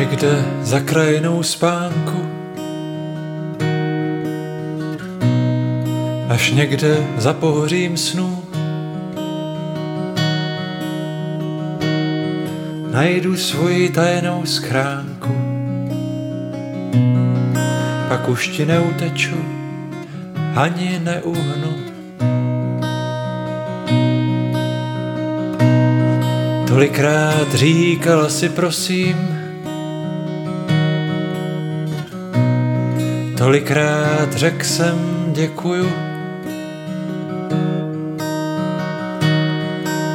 někde za krajinou spánku, až někde za pohořím snů. Najdu svoji tajnou schránku, pak už ti neuteču, ani neuhnu. Tolikrát říkala si prosím, tolikrát řekl jsem děkuju.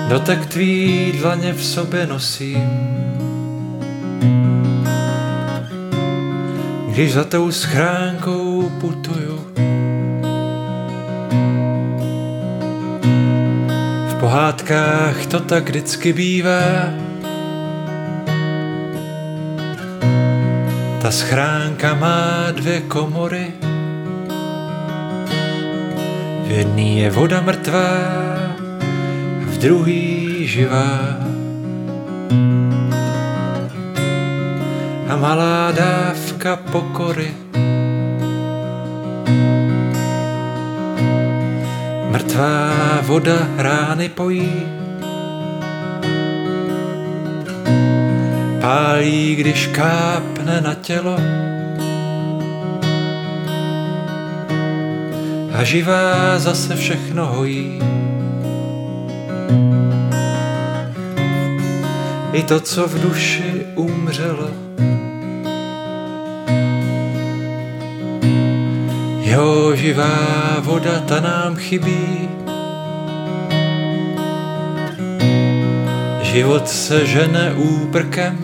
Dotek tvý dlaně v sobě nosím, když za tou schránkou putuju. Pohádkách to tak vždycky bývá, ta schránka má dvě komory, v jedný je voda mrtvá, v druhý živá. A malá dávka pokory. Mrtvá voda rány pojí. Pálí, když kápne na tělo. A živá zase všechno hojí. i to, co v duši umřelo. Jo, živá voda, ta nám chybí. Život se žene úprkem.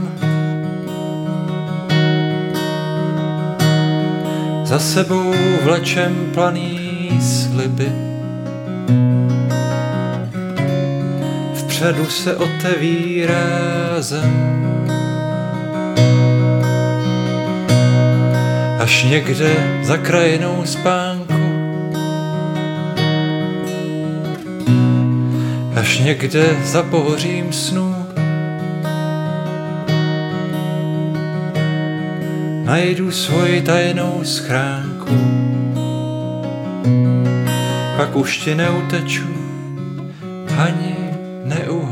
Za sebou vlečem planý sliby. vpředu se otevírá zem. Až někde za krajinou spánku, až někde za pohořím snů, najdu svoji tajnou schránku, pak už ti neuteču ani neuhnu.